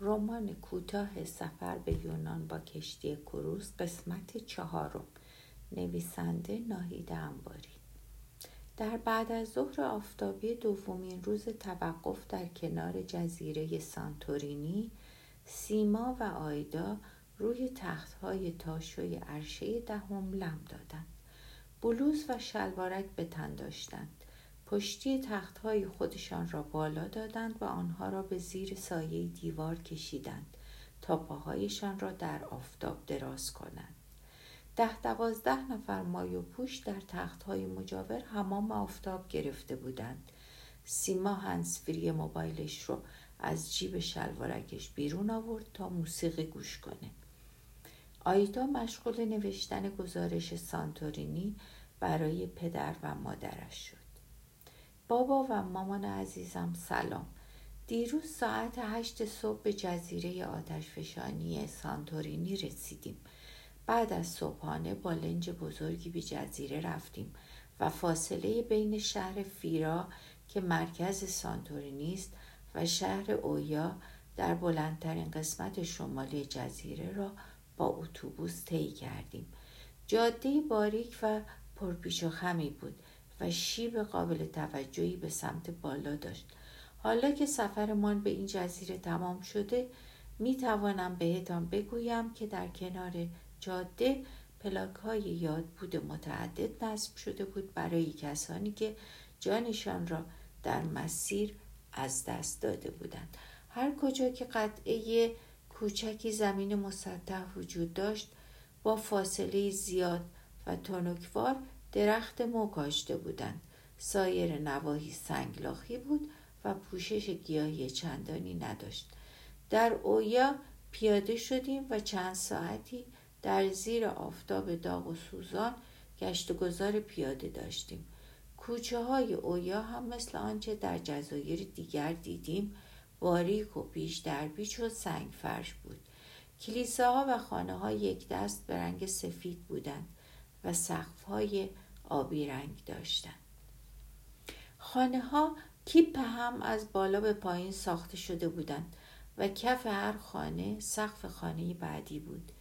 رمان کوتاه سفر به یونان با کشتی کروز قسمت چهارم. نویسنده ناهید انباری. در بعد از ظهر آفتابی دومین روز توقف در کنار جزیره سانتورینی سیما و آیدا روی تختهای تاشوی عرشه دهم لم دادند. بلوز و شلوارک به تن داشتند. پشتی تختهای خودشان را بالا دادند و آنها را به زیر سایه دیوار کشیدند تا پاهایشان را در آفتاب دراز کنند. ده دوازده نفر مایو پوش در تختهای مجاور حمام آفتاب گرفته بودند. سیما هنسفری موبایلش رو از جیب شلوارکش بیرون آورد تا موسیقی گوش کنه. آیدا مشغول نوشتن گزارش سانتورینی برای پدر و مادرش شد. بابا و مامان عزیزم سلام. دیروز ساعت هشت صبح به جزیره آتشفشانی سانتورینی رسیدیم. بعد از صبحانه با لنج بزرگی به جزیره رفتیم و فاصله بین شهر فیرا که مرکز سانتورینی است و شهر اویا در بلندترین قسمت شمالی جزیره را با اتوبوس طی کردیم. جاده باریک و پرپیچ و خمی بود. و شیب قابل توجهی به سمت بالا داشت. حالا که سفرمان به این جزیره تمام شده می توانم بهتان بگویم که در کنار جاده پلاک های یاد بود متعدد نصب شده بود برای کسانی که جانشان را در مسیر از دست داده بودند. هر کجا که قطعه کوچکی زمین مسطح وجود داشت با فاصله زیاد و تنکوار درخت مو کاشته بودند. سایر نواحی سنگلاخی بود و پوشش گیاهی چندانی نداشت. در اویا پیاده شدیم و چند ساعتی در زیر آفتاب داغ و سوزان گشت و گذار پیاده داشتیم. کوچه های اویا هم مثل آنچه در جزایر دیگر دیدیم باریک و پیش در بیچ و سنگ فرش بود. کلیساها و خانه ها یک دست به رنگ سفید بودند و سقف های آبی رنگ داشتند خانه ها کیپ هم از بالا به پایین ساخته شده بودند و کف هر خانه سقف خانه بعدی بود.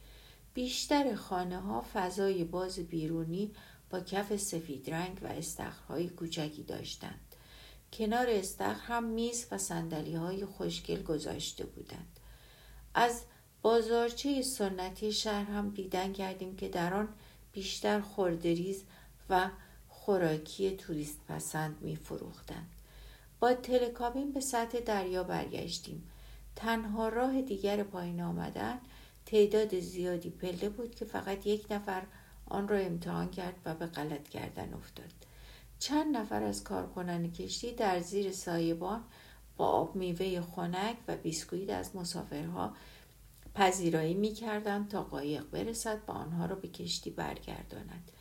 بیشتر خانه ها فضای باز بیرونی با کف سفید رنگ و استخرهای کوچکی داشتند. کنار استخر هم میز و سندلی های خوشگل گذاشته بودند. از بازارچه سنتی شهر هم دیدن کردیم که در آن بیشتر خوردریز و خوراکی توریست پسند می فروختند. با تلکابین به سطح دریا برگشتیم. تنها راه دیگر پایین آمدن تعداد زیادی پله بود که فقط یک نفر آن را امتحان کرد و به غلط کردن افتاد. چند نفر از کارکنان کشتی در زیر سایبان با آب میوه خنک و بیسکویت از مسافرها پذیرایی می تا قایق برسد و آنها را به کشتی برگرداند.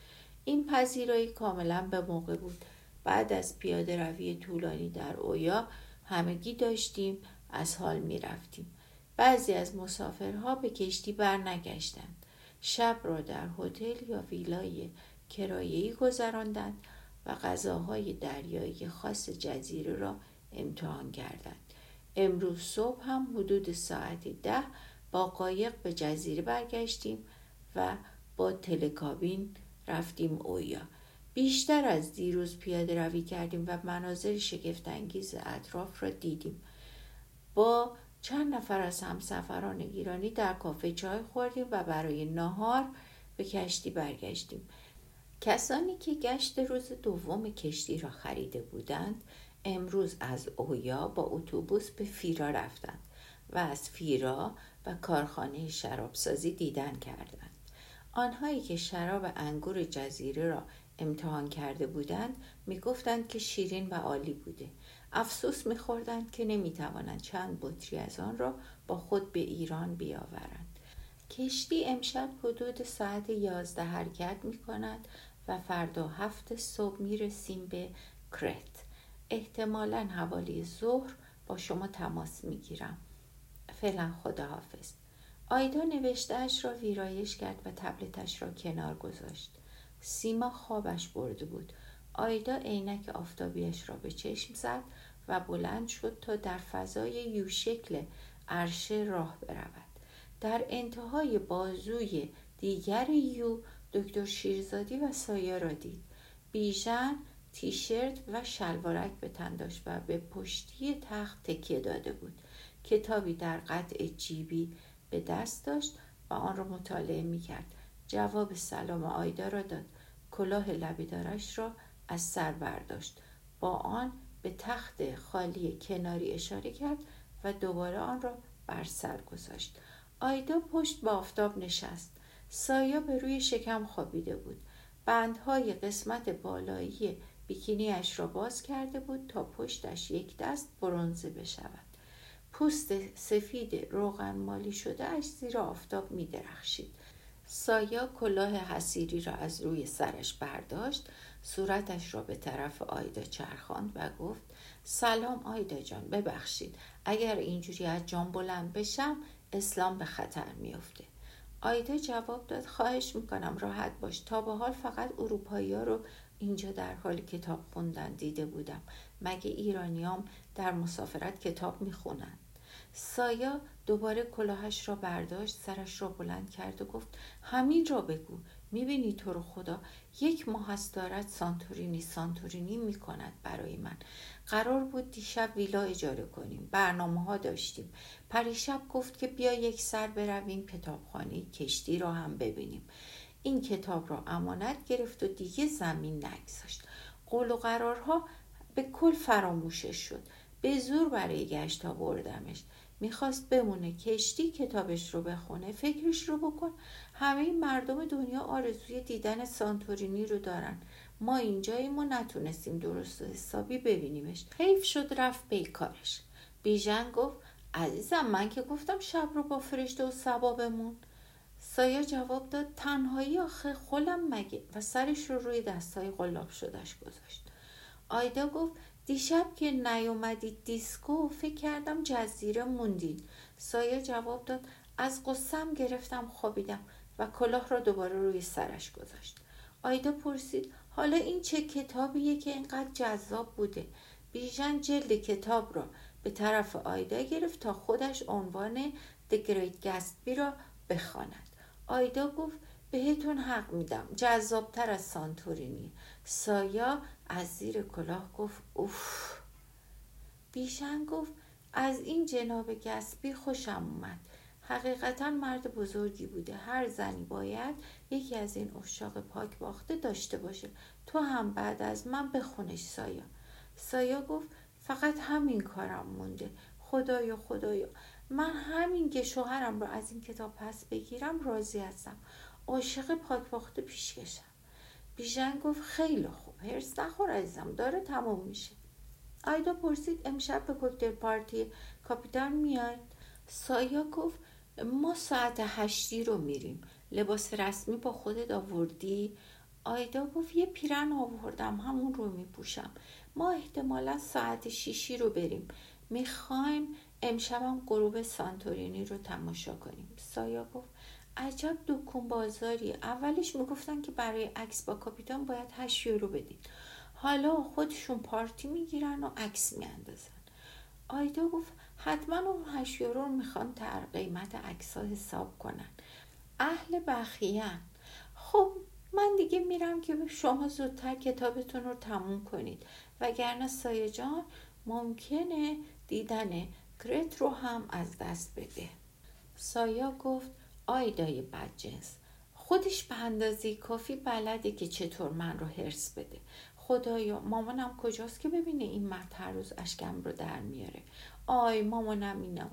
این پذیرایی کاملا به موقع بود بعد از پیاده روی طولانی در اویا همگی داشتیم از حال می رفتیم. بعضی از مسافرها به کشتی برنگشتند. شب را در هتل یا ویلای کرایه‌ای گذراندند و غذاهای دریایی خاص جزیره را امتحان کردند. امروز صبح هم حدود ساعت ده با قایق به جزیره برگشتیم و با تلکابین رفتیم اویا. بیشتر از دیروز پیاده روی کردیم و مناظر شگفتانگیز اطراف را دیدیم. با چند نفر از همسفران ایرانی در کافه چای خوردیم و برای ناهار به کشتی برگشتیم. کسانی که گشت روز دوم کشتی را خریده بودند امروز از اویا با اتوبوس به فیرا رفتند و از فیرا و کارخانه شرابسازی دیدن کردند. آنهایی که شراب انگور جزیره را امتحان کرده بودند می‌گفتند که شیرین و عالی بوده. افسوس میخوردند که نمی‌توانند چند بطری از آن را با خود به ایران بیاورند. کشتی امشب حدود ساعت یازده حرکت می کند و فردا هفت صبح می رسیم به کرت. احتمالا حوالی ظهر با شما تماس می گیرم فعلا خداحافظ. آیدا نوشتهاش را ویرایش کرد و تبلتش را کنار گذاشت. سیما خوابش برده بود. آیدا عینک آفتابیش را به چشم زد و بلند شد تا در فضای یو شکل عرشه راه برود. در انتهای بازوی دیگر یو دکتر شیرزادی و سایه را دید. بیژن تیشرت و شلوارک به تن داشت و به پشتی تخت تکیه داده بود. کتابی در قطع جیبی به دست داشت و آن را مطالعه می کرد جواب سلام آیدا را داد. کلاه لبیدارش را از سر برداشت. با آن به تخت خالی کناری اشاره کرد و دوباره آن را بر سر گذاشت. آیدا پشت به آفتاب نشست. سایا به روی شکم خوابیده بود. بندهای قسمت بالایی بیکینیش را باز کرده بود تا پشتش یک دست برونزه بشود. پوست سفید روغن مالی شده اش زیر آفتاب می درخشید. سایا کلاه حسیری را از روی سرش برداشت صورتش را به طرف آیدا چرخاند و گفت سلام آیدا جان ببخشید اگر اینجوری از جان بلند بشم اسلام به خطر میافته. آیدا جواب داد خواهش می‌کنم راحت باش. تا به حال فقط اروپایی ها رو اینجا در حال کتاب خوندن دیده بودم. مگه ایرانیام در مسافرت کتاب می‌خونن. سایا دوباره کلاهش را برداشت سرش را بلند کرد و گفت همین را بگو. می‌بینی تو رو خدا یک ماه است دارد سانتورینی سانتورینی می‌کند برای من. قرار بود دیشب ویلا اجاره کنیم. برنامه ها داشتیم. پریشب گفت که بیا یک سر برویم کتابخانه کشتی را هم ببینیم. این کتاب را امانت گرفت و دیگه زمین نگذاشت. قول و قرارها به کل فراموشش شد. به زور برای گشت بردمش می‌خواست بمونه. کشتی کتابش رو بخونه فکرش رو بکن. همه مردم دنیا آرزوی دیدن سانتورینی رو دارن. ما اینجاییم و نتونستیم درست و حسابی ببینیمش. حیف شد رفت بیکارش بیژن گفت عزیزم من که گفتم شب رو با فرشته و سبا بمون. سایه جواب داد تنهایی آخه خولم مگه؟ و سرش رو روی دستای قلاب شدش گذاشت. آیدا گفت دیشب که نیومدید دیسکو فکر کردم جزیره موندین. سایه جواب داد از قصم گرفتم خوابیدم و کلاه را دوباره روی سرش گذاشت. آیدا پرسید حالا این چه کتابیه که اینقدر جذاب بوده؟ بیژن جلد کتاب را به طرف آیدا گرفت تا خودش عنوان The Great Gatsby را بخواند. آیدا گفت بهتون حق میدم. جذابتر از سانتورینی. سایا از زیر کلاه گفت اوف. بیشن گفت از این جناب گسبی خوشم اومد. حقیقتا مرد بزرگی بوده. هر زنی باید یکی از این افشاق پاک باخته داشته باشه. تو هم بعد از من بخونش سایا. سایا گفت فقط همین کارم مونده. خدایا خدایا من همین که شوهرم رو از این کتاب پس بگیرم راضی هستم. عاشق پاک باخته پیش کشم بیژن گفت خیلی خوب. هرس نخور عزیزم. داره تموم میشه. آیدا پرسید امشب به کوکتل پارتی کاپیتان میاد سایا گفت ما ساعت هشتی رو میریم. لباس رسمی با خودت آوردی؟ آیدا گفت یه پیرن آوردم. همون رو میپوشم. ما احتمالا ساعت شیشی رو بریم. می‌خوایم امشبم غروب سانتورینی رو تماشا کنیم. سایا گفت عجب دکون بازاری. اولش می‌گفتن که برای عکس با کاپیتان باید هشت یورو بدید حالا خودشون پارتی می‌گیرن و عکس میاندازن. آیدا گفت حتما اون هشت یورو رو می‌خوان تر قیمت عکس ها حساب کنن. اهل بخیان خب من دیگه میرم که شما زودتر کتابتون رو تموم کنید. وگرنه سایه جان ممکنه دیدن کرت رو هم از دست بده. سایا گفت آیدای بدجنس. خودش به اندازه کافی بلده که چطور من رو هرس بده. خدایا مامانم کجاست که ببینه این مرد هر روز اشکم رو در میاره؟ آی مامانم اینا.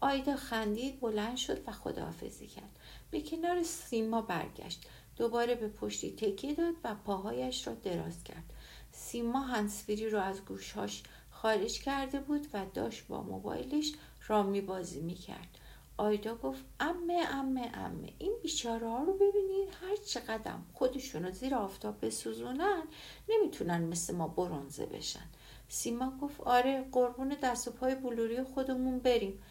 آیدا خندید بلند شد و خداحافظی کرد. به کنار سیما برگشت. دوباره به پشتی تکیه داد و پاهایش را دراز کرد. سیما هنسفیری رو از گوشهاش خارج کرده بود و داشت با موبایلش رامی بازی می‌کرد. آیدا گفت امه امه امه. این بیچاره ها رو ببینید هر چقدر خودشونو زیر آفتاب بسوزونن نمی‌تونن مثل ما برونزه بشن. سیما گفت آره قربون دست و پای بلوری خودمون بریم.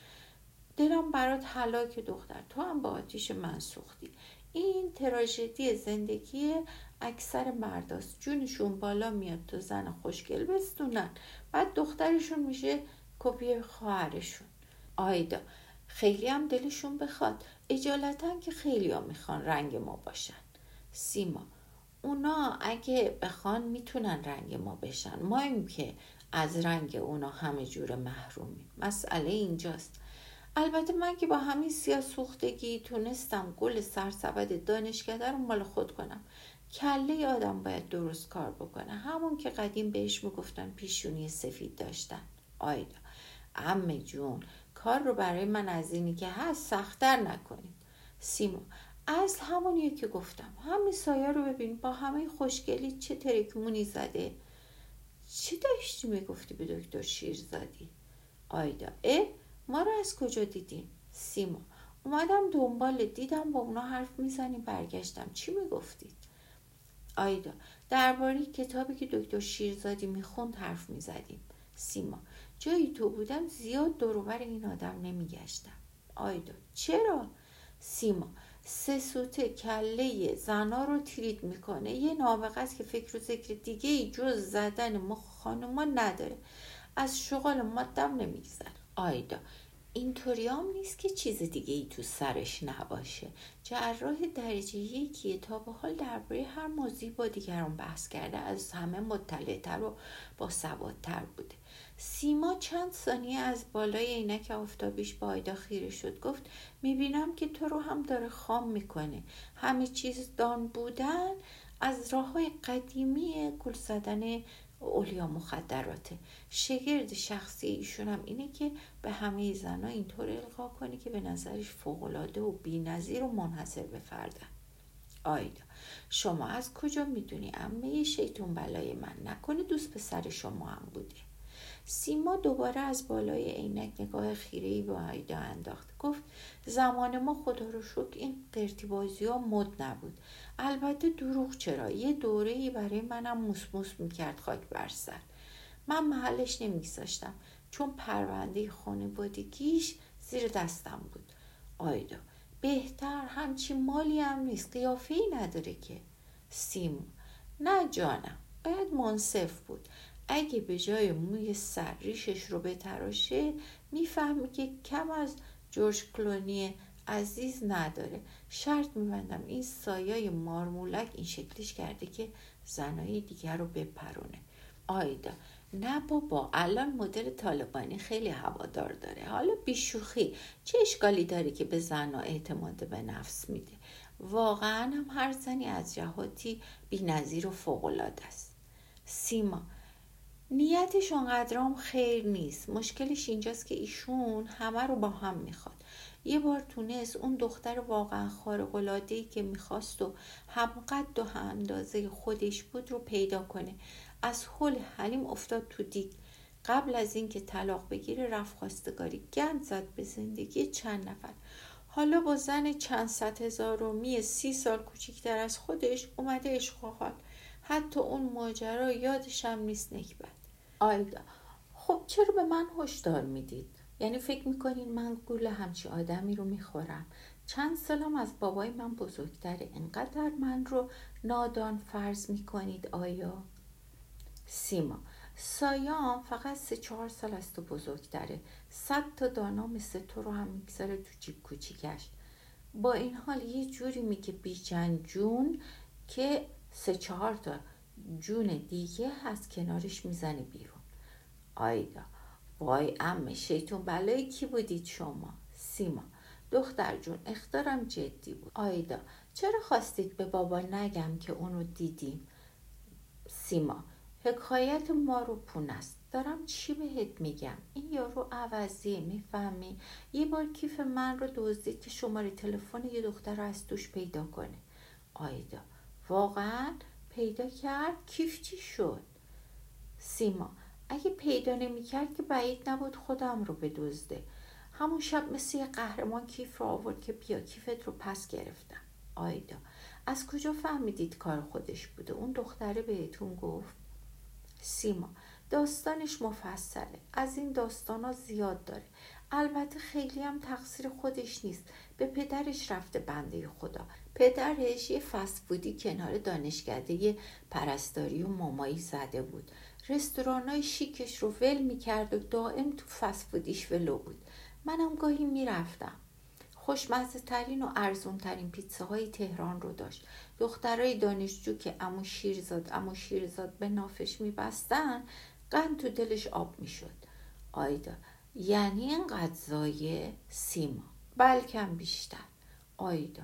دلم برات حلاک دختر تو هم با آتیش من سوختی. این تراژدی زندگی اکثر مرداست جونشون بالا میاد تو زن خوشگل بستونن. بعد دخترشون میشه کپی خواهرشون آیدا خیلی هم دلشون بخواد. اجالتا که خیلی ها می‌خوان رنگ ما باشن. سیما اونا اگه بخوان می‌تونن رنگ ما بشن. ما این که از رنگ اونا همه جور محرومیم. مسئله اینجاست. البته من که با همین سیاه سوختگی تونستم گل سرسبد دانشکده رو مال خود کنم. کله آدم باید درست کار بکنه. همون که قدیم بهش می‌گفتن پیشونی سفید داشتن. آیدا ام جون کار رو برای من از اینی که هست سختتر نکنید. سیما از همونیه که گفتم همین سایه رو ببین با همه خوشگلی چه ترکمونی زده. چی داشتی می‌گفتی به دکتر شیرزادی آیدا اه ما رو از کجا دیدین سیما اومدم دنبال دیدم با اونا حرف می‌زنیم برگشتم. چی می‌گفتید؟ آیدا درباره کتابی که دکتر شیرزادی می‌خوند حرف می‌زدیم. سیما جایی تو بودم زیاد دروبر این آدم نمیگشتم. آیدا چرا؟ سیما سه سوته کله زنا رو ترید می‌کنه. یه نابغه که فکر و ذکر دیگه ای جز زدن مخ خانوما نداره. از شغال ما دم نمیگذره. آیدا اینطوری هم نیست که چیز دیگه ای تو سرش نباشه. جراح درجه یکیه تا به حال درباره هر موضوعی با دیگران بحث کرده. از همه مطلعتر و با سوادتر بوده. سیما چند ثانیه از بالای عینک آفتابیش با آیدا خیره شد. گفت می‌بینم که تو رو هم داره خام می‌کنه. همه چیز دان بودن از راه های قدیمی گل زدن اولیا مخدراته. شگرد شخصی ایشون هم اینه که به همه زنها اینطور القا کنه که به نظرش فوقالعاده و بینظیر و منحصر به فردن آیدا شما از کجا می‌دونی؟ امه شیطون بلای من. نکنه دوست پسر شما هم بوده سیما دوباره از بالای عینک نگاه خیره به آیدا انداخت. گفت زمان ما خدا رو شکر این قرتی بازی ها مد نبود. البته دروغ چرا؟ یه دوره ای برای منم موس می‌کرد خاک بر سر. من محلش نمیگذاشتم چون پرونده خانوادگیش زیر دستم بود. آیدا بهتر همچی مالی هم نیست قیافه ای نداره که. سیمو نه جانم باید منصف بود. اگه به جای موی سر ریشش رو بتراشه می‌فهمی که کم از جورج کلونی عزیز نداره. شرط میبندم این سایه مارمولک این شکلش کرده که زنای دیگر رو بپرونه. آیدا نه بابا الان مدل طالبانی خیلی هوادار داره. حالا بیشوخی چه اشکالی داره که به زنها اعتماد به نفس میده؟ واقعا هم هر زنی از جهاتی بینظیر و فوقالعاده است. سیما نیتش اونقدرام خیر نیست. مشکلش اینجاست که ایشون همه رو با هم می‌خواد. یه بار تونست اون دختر واقعا ای که می‌خواست و همقد و اندازه خودش بود رو پیدا کنه. از حل حلیم افتاد تو دیگ قبل از اینکه طلاق بگیره رفت خواستگاری. گند زد به زندگی چند نفر. حالا با زن چند صد هزار و می سی سال کوچیکتر از خودش اومده عشق حتی اون ماجرا یادشم نیست نکبت. آیدا. خب چرا به من هشدار می‌دید؟ یعنی فکر می‌کنین من گول همچی آدمی رو می‌خورم. چند سالم از بابای من بزرگتره. انقدر من رو نادان فرض می‌کنید آیا؟ سیما. سایام فقط سه چهار سال از تو بزرگتره. صد تا دانا مثل تو رو هم می‌گذاره تو جیب کوچیکش. با این حال یه جوری میگه بیچند جون که سه چهار تا جون دیگه از کنارش می‌زنه بیرون. آیدا. وای ام شیطون بلای کی بودید شما؟ سیما. دختر جون اختارم جدی بود. آیدا چرا خواستید به بابا نگم که اونو دیدیم؟ سیما حکایت ما رو پون است. دارم چی بهت میگم؟ این یارو عوضیه می‌فهمی؟ یه بار کیف من رو دزدید که شماره تلفن یه دختر رو از توش پیدا کنه. آیدا واقعا پیدا کرد؟ کیف چی شد؟ سیما اگه پیدا نمی‌کرد که بعید نبود خودم رو بدزده. همون شب مثل یه قهرمان کیف رو آورد که بیا کیفت رو پس گرفتم. آیدا از کجا فهمیدید کار خودش بوده؟ اون دختره بهتون گفت؟ سیما داستانش مفصله. از این داستان ها زیاد داره. البته خیلی هم تقصیر خودش نیست. به پدرش رفته بنده خدا. پدرش یه فسفودی کنار دانشکده پرستاری و مامایی زده بود. رستوران های شیکش رو ول می‌کرد و دائم تو فسفودیش ولو بود. منم گاهی می‌رفتم. خوشمزه ترین و ارزون ترین پیتزاهای تهران رو داشت. دخترای دانشجو که امو شیرزاد امو شیرزاد به نافش میبستن قند تو دلش آب می‌شد. آیدا یعنی این غذای سیما. بلکم بیشتر. آیدا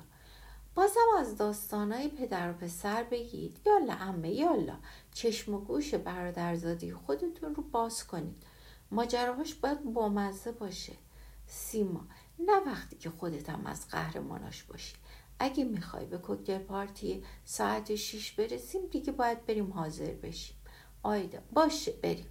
بازم از داستانای پدر و پسر بگید. یالا امه یالا چشم و گوش برادرزادی خودتون رو باز کنید. ماجراهاش باید بامزه باشه. سیما نه وقتی که خودت هم از قهرماناش باشی. اگه می‌خوای به کوکتل پارتی ساعت شیش برسیم دیگه باید بریم حاضر بشیم. آیدا باشه بریم.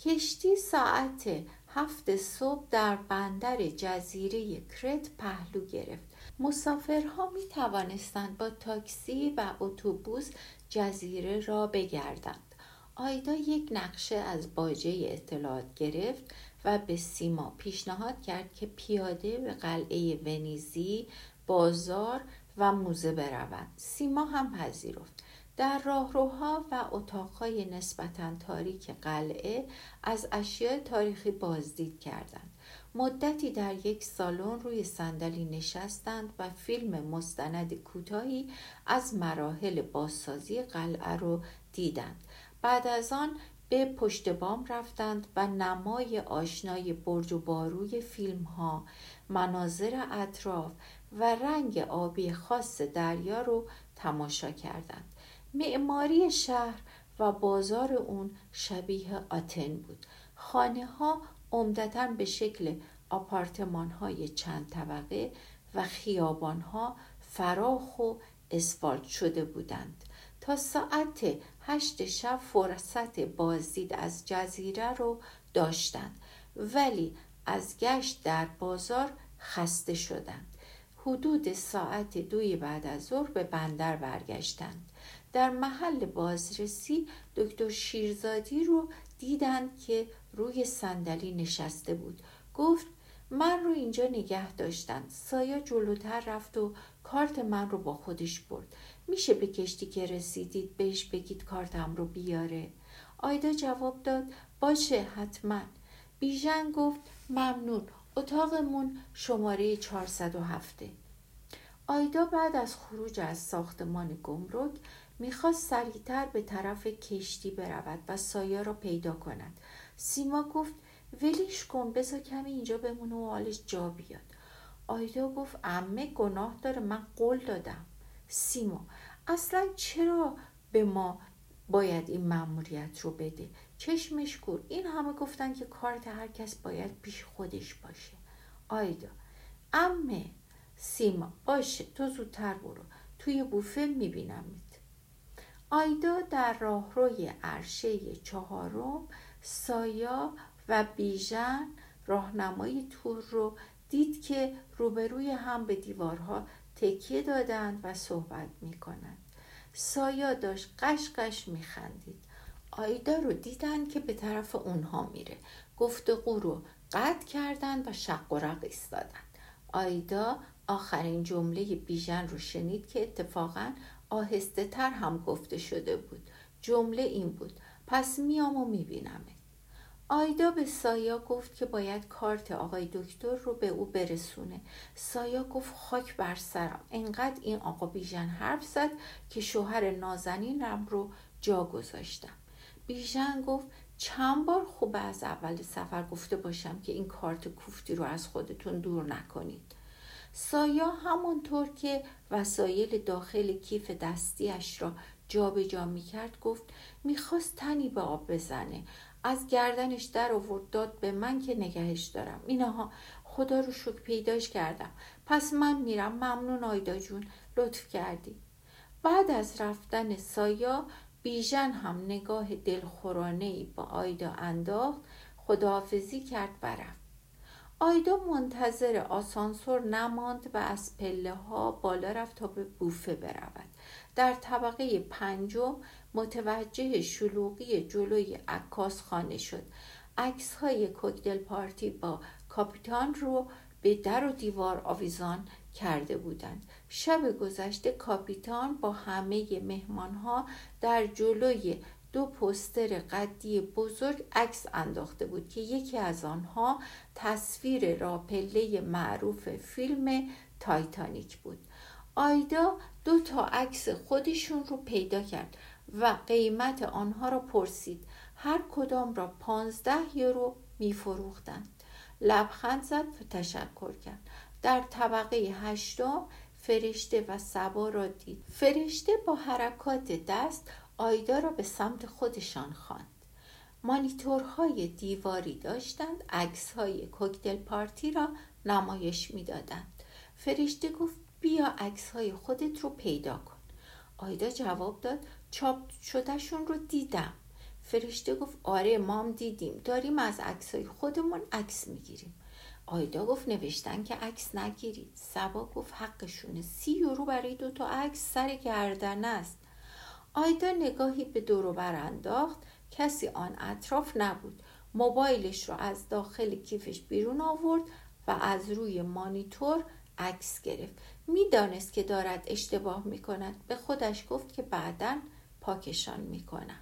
کشتی ساعت هفت صبح در بندر جزیره کرت پهلو گرفت. مسافرها می توانستند با تاکسی و اتوبوس جزیره را بگردند. آیدا یک نقشه از باجه اطلاعات گرفت و به سیما پیشنهاد کرد که پیاده به قلعه ونیزی بازار و موزه بروند. سیما هم پذیرفت. در راهروها و اتاقهای نسبتا تاریک قلعه از اشیاء تاریخی بازدید کردند. مدتی در یک سالن روی صندلی نشستند و فیلم مستند کوتاهی از مراحل بازسازی قلعه رو دیدند. بعد از آن به پشت بام رفتند و نمای آشنای برج و باروی فیلم ها مناظر اطراف و رنگ آبی خاص دریا رو تماشا کردند. معماری شهر و بازار اون شبیه آتن بود. خانه ها عمدتا به شکل آپارتمان های چند طبقه و خیابان ها فراخ و اسفالت شده بودند. تا ساعت هشت شب فرصت بازدید از جزیره رو داشتند ولی از گشت در بازار خسته شدند. حدود ساعت دوی بعد از ظهر به بندر برگشتند. در محل بازرسی دکتر شیرزادی رو دیدند که روی صندلی نشسته بود. گفت من رو اینجا نگه داشتن. سایا جلوتر رفت و کارت من رو با خودش برد. میشه به کشتی که رسیدید بهش بگید کارتم رو بیاره؟ آیدا جواب داد باشه حتما. بیژن گفت ممنون اتاقمون شماره 407 آیدا بعد از خروج از ساختمان گمرک می‌خواست سریعتر به طرف کشتی برود و سایه را پیدا کند. سیما گفت ولیش کن بذار کمی اینجا بمونه و حالش جا بیاد. آیدا گفت امه گناه داره من قول دادم. سیما اصلا چرا به ما باید این مأموریت رو بده؟ چشمش کور. این همه گفتن که کارت هر کس باید پیش خودش باشه. آیدا امه سیما باشه تو زودتر برو. توی بوفه میبینمت. آیدا در راهروی عرشه چهارم سایا و بیژن راهنمای تور رو دید که روبروی هم به دیوارها تکیه دادند و صحبت می کنند. سایا داشت قشقش می خندید. آیدا رو دیدن که به طرف اونها میره. گفتگو رو قطع کردند و شق و رق ایستادند. آیدا آخرین جمله بیژن رو شنید که اتفاقا آهسته تر هم گفته شده بود جمله این بود پس میام و میبینمت. آیدا به سایا گفت که باید کارت آقای دکتر رو به او برسونه. سایا گفت خاک بر سرم. انقدر این آقا بیژن حرف زد که شوهر نازنینم رو جا گذاشتم. بیژن گفت چند بار خوبه از اول سفر گفته باشم که این کارت کوفتی رو از خودتون دور نکنید. سایا همونطور که وسایل داخل کیف دستیش را جابجا جا می کرد گفت می‌خواست تنی به آب بزنه. از گردنش در آورد داد به من که نگهش دارم. اینها خدا رو شک پیداش کردم. پس من میرم. ممنون آیدا جون. لطف کردی. بعد از رفتن سایا بیژن هم نگاه دلخورانه ای با آیدا انداخت. خداحافظی کرد برفت آیدا منتظر آسانسور نماند و از پله ها بالا رفت تا به بوفه برود. در طبقه پنجم متوجه شلوغی جلوی عکاس خانه شد. عکس های کوکتل پارتی با کاپیتان رو به در و دیوار آویزان کرده بودند. شب گذشته کاپیتان با همه مهمان ها در جلوی دو پستر قدی بزرگ عکس انداخته بود که یکی از آنها تصویر راپله معروف فیلم تایتانیک بود. آیدا دو تا عکس خودشون رو پیدا کرد و قیمت آنها را پرسید. هر کدام را پانزده یورو میفروختند. لبخند زد و تشکر کرد. در طبقه هشتم فرشته و سبا را دید. فرشته با حرکات دست آیدا را به سمت خودشان خواند. مانیتورهای دیواری داشتند عکسهای کوکتل پارتی را نمایش می‌دادند. فرشته گفت بیا عکسهای خودت رو پیدا کن. آیدا جواب داد چاپ شدهشون رو دیدم. فرشته گفت آره مام دیدیم داریم از عکسهای خودمون عکس می‌گیریم. آیدا گفت نوشتن که عکس نگیرید. سبا گفت حقشونه سی یورو برای دو تا عکس سر گردن است. آیدا نگاهی به دورو انداخت. کسی آن اطراف نبود. موبایلش رو از داخل کیفش بیرون آورد و از روی مانیتور عکس گرفت. می‌دانست که دارد اشتباه می کند به خودش گفت که بعدا پاکشان می کنم.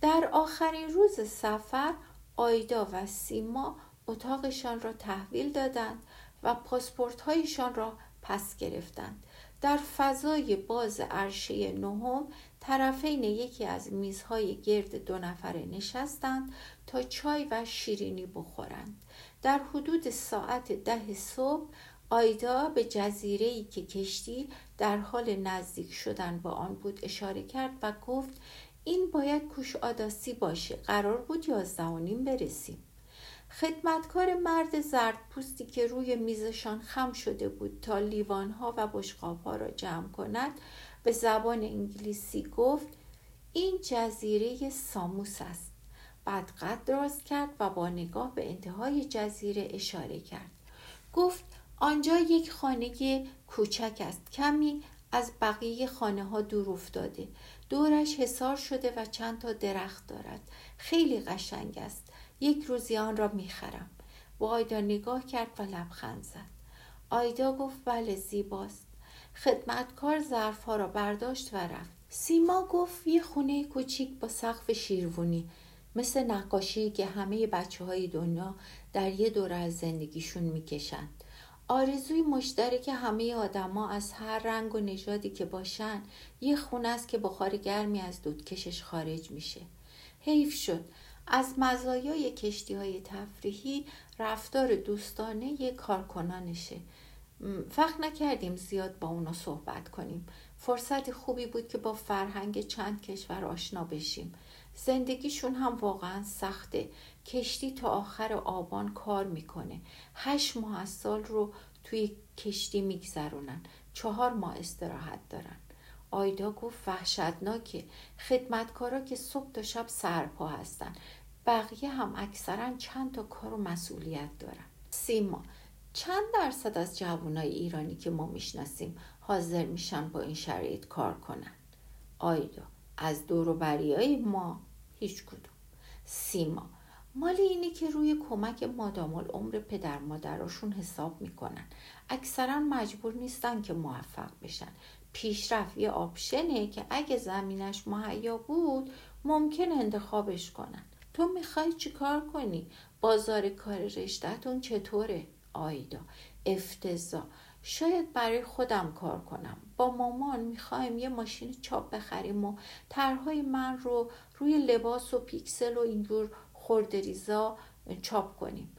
در آخرین روز سفر آیدا و سیما اتاقشان را تحویل دادند و پاسپورت هایشان را پس گرفتند. در فضای باز عرشه نهم طرفین یکی از میزهای گرد دو نفره نشستند تا چای و شیرینی بخورند. در حدود ساعت ده صبح آیدا به جزیره که کشتی در حال نزدیک شدن با آن بود اشاره کرد و گفت این باید کوش آداسی باشه قرار بود یازده و نیم برسیم. خدمتکار مرد زرد پوستی که روی میزشان خم شده بود تا لیوانها و بشقابها را جمع کند به زبان انگلیسی گفت این جزیره ساموس است. بعد قد دراز کرد و با نگاه به انتهای جزیره اشاره کرد. گفت آنجا یک خانه کوچک است کمی از بقیه خانه ها دور افتاده. دورش حسار شده و چند تا درخت دارد. خیلی قشنگ است. یک روزی آن را می‌خرم. با آیدا نگاه کرد و لبخند زد. آیدا گفت بله زیباست. خدمتکار ظرفها را برداشت و رفت. سیما گفت یه خونه کوچیک با سقف شیروونی مثل نقاشی که همه بچه های دنیا در یه دوره از زندگیشون می‌کشند. آرزوی مشترک همه آدما از هر رنگ و نژادی که باشن یه خونه است که بخار گرمی از دودکشش خارج میشه. حیف شد. از مزایای کشتی های تفریحی رفتار دوستانه کارکنانشه. فقط نکردیم زیاد با اونا صحبت کنیم. فرصت خوبی بود که با فرهنگ چند کشور آشنا بشیم. زندگیشون هم واقعا سخته. کشتی تا آخر آبان کار می‌کنه. هشت ماه از سال رو توی کشتی میگذرونن. چهار ماه استراحت دارن. آیدا گفت وحشتناکه. خدمتکارا که صبح تا شب سرپا هستن. بقیه هم اکثرا چند تا کار و مسئولیت دارن. سیما چند درصد از جوانای ایرانی که ما می‌شناسیم حاضر میشن با این شرایط کار کنن؟ آیدا از دوروبری ما هیچ کدوم. سیما مال اینه که روی کمک مادام العمر پدر مادراشون حساب می‌کنن. اکثرا مجبور نیستن که موفق بشن. پیشرفت یه آپشنه که اگه زمینش مهیا بود ممکن انتخابش کنن. تو می‌خوای چیکار کنی؟ بازار کار رشتهتون چطوره؟ آیدا افتضا شاید برای خودم کار کنم. با مامان می‌خوایم یه ماشین چاپ بخریم و طرحهای من رو روی لباس و پیکسل و اینجور خوردریزا چاپ کنیم.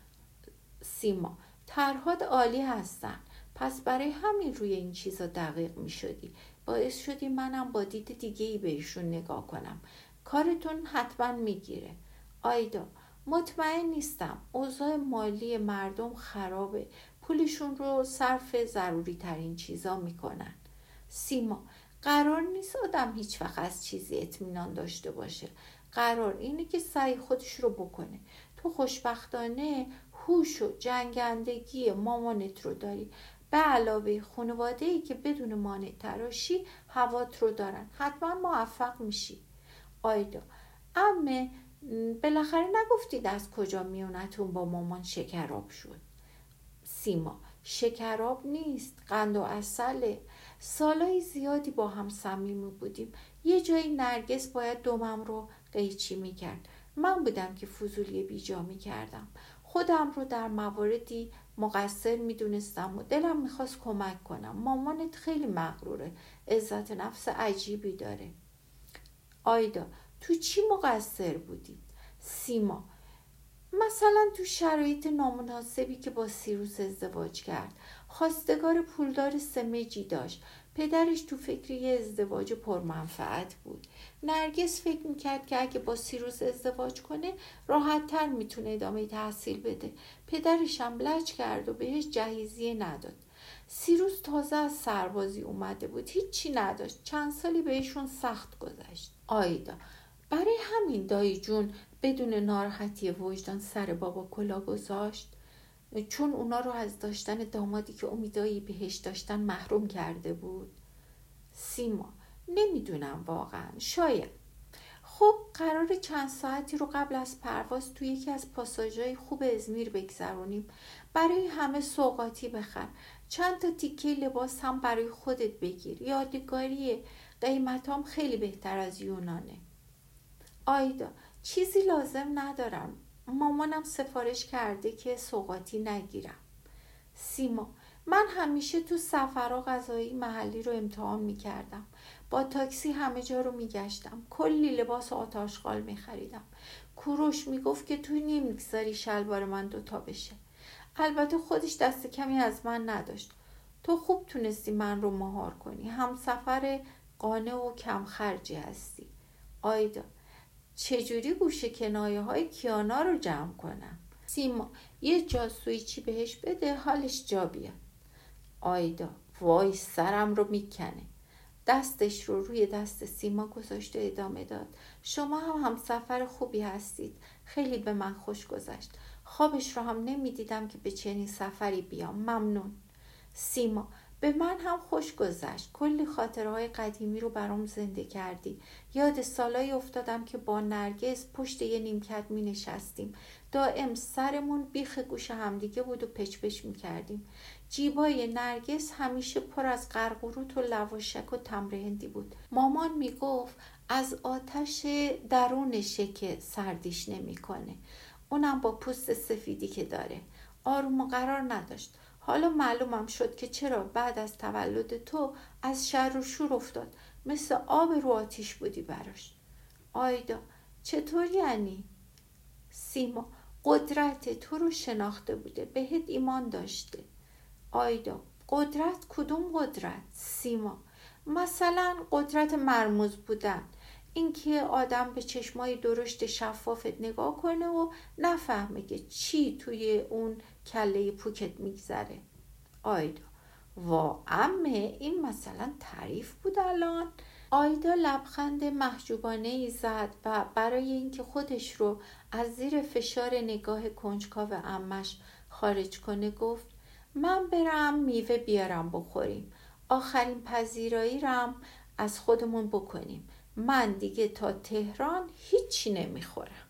سیما طرحات عالی هستن. پس برای همین روی این چیزا دقیق می شدی باعث شدی منم با دید دیگه ای بهشون نگاه کنم. کارتون حتما می‌گیره. آیدا مطمئن نیستم. اوضاع مالی مردم خرابه. پولشون رو صرف ضروری ترین چیزا می‌کنن. سیما قرار نیست آدم هیچ وقت از چیزی اطمینان داشته باشه. قرار اینه که سعی خودش رو بکنه. تو خوشبختانه هوش و جنگندگی مامانت رو داری. به علاوه خانواده ای که بدون مانع تراشی هوات رو دارن. حتما موفق میشی. آیدا امه بالاخره نگفتید از کجا میونتون با مامان شکراب شد؟ سیما شکراب نیست قند و اصله سالای زیادی با هم صمیمی بودیم. یه جایی نرگس باید دومم رو قیچی می‌کرد. من بودم که فضولی بیجا می‌کردم. خودم رو در مواردی مقصر می‌دونستم و دلم می‌خواست کمک کنم. مامانت خیلی مغروره. عزت نفس عجیبی داره. آیدا تو چی مقصر بودی؟ سیما مثلا تو شرایط نامناسبی که با سیروس ازدواج کرد. خواستگار پولدار سمجی داشت. پدرش تو فکر ازدواج پرمنفعت بود. نرگس فکر می‌کرد که اگه با سیروس ازدواج کنه راحتتر می‌تونه ادامه تحصیل بده. پدرش هم لج کرد و بهش جهیزیه نداد. سیروس تازه از سربازی اومده بود. هیچی نداشت. چند سالی بهشون سخت گذشت. آیدا برای همین دایی جون بدون ناراحتی وجدان سر بابا کلا گذاشت؟ چون اونا رو از داشتن دامادی که امیدایی بهش داشتن محروم کرده بود. سیما نمی‌دونم واقعا. شاید. خب قرار چند ساعتی رو قبل از پرواز توی یکی از پاساژهای خوب ازمیر بگذرونیم. برای همه سوقاتی بخر. چند تا تیکه لباس هم برای خودت بگیر. یادگاری قیمتام خیلی بهتر از یونانه. آیدا چیزی لازم ندارم. مامانم سفارش کرده که سوقاتی نگیرم. سیما من همیشه تو سفرها غذایی محلی رو امتحان می کردم. با تاکسی همه جا رو می گشتم. کلی لباس آتاشقال می خریدم. کوروش می گفت که تو نمی‌گذاری شلوار من دوتا بشه. البته خودش دست کمی از من نداشت. تو خوب تونستی من رو مهار کنی. هم سفر قانه و کم خرجی هستی. آیدا چجوری گوشه کنایه های کیانا رو جمع کنم سیما یه جاسویچی بهش بده حالش جا بیاد آیدا وای سرم رو می‌کنه دستش رو روی دست سیما گذاشت و ادامه داد. شما هم هم سفر خوبی هستید. خیلی به من خوش گذشت. خوابش رو هم نمی‌دیدم که به چنین سفری بیام. ممنون. سیما به من هم خوش گذشت. کلی خاطرهای قدیمی رو برام زنده کردی. یاد سالایی افتادم که با نرگس پشت یه نیمکت می نشستیم دائم سرمون بیخ گوش همدیگه بود و پچ پچ می کردیم جیبای نرگس همیشه پر از قرقروت و لواشک و تمر هندی بود. مامان می گفت از آتش درونشه که سردیش نمی‌کنه. اونم با پوست سفیدی که داره. آروم و قرار نداشت. حالا معلومم شد که چرا بعد از تولد تو از شر و شور افتاد. مثل آب رو آتیش بودی براش. آیدا چطور یعنی؟ سیما قدرت تو رو شناخته بوده. بهت ایمان داشته. آیدا قدرت کدوم قدرت؟ سیما. مثلا قدرت مرموز بودن. اینکه آدم به چشمای درشت شفافت نگاه کنه و نفهمه که چی توی اون کله پوکت میگذره. آیدا وا امه این مثلا تعریف بود الان. آیدا لبخند محجوبانه ای زد و برای اینکه خودش رو از زیر فشار نگاه کنجکاو امش خارج کنه گفت من برم میوه بیارم بخوریم. آخرین پذیرایی رم از خودمون بکنیم. من دیگه تا تهران هیچی نمی‌خورم.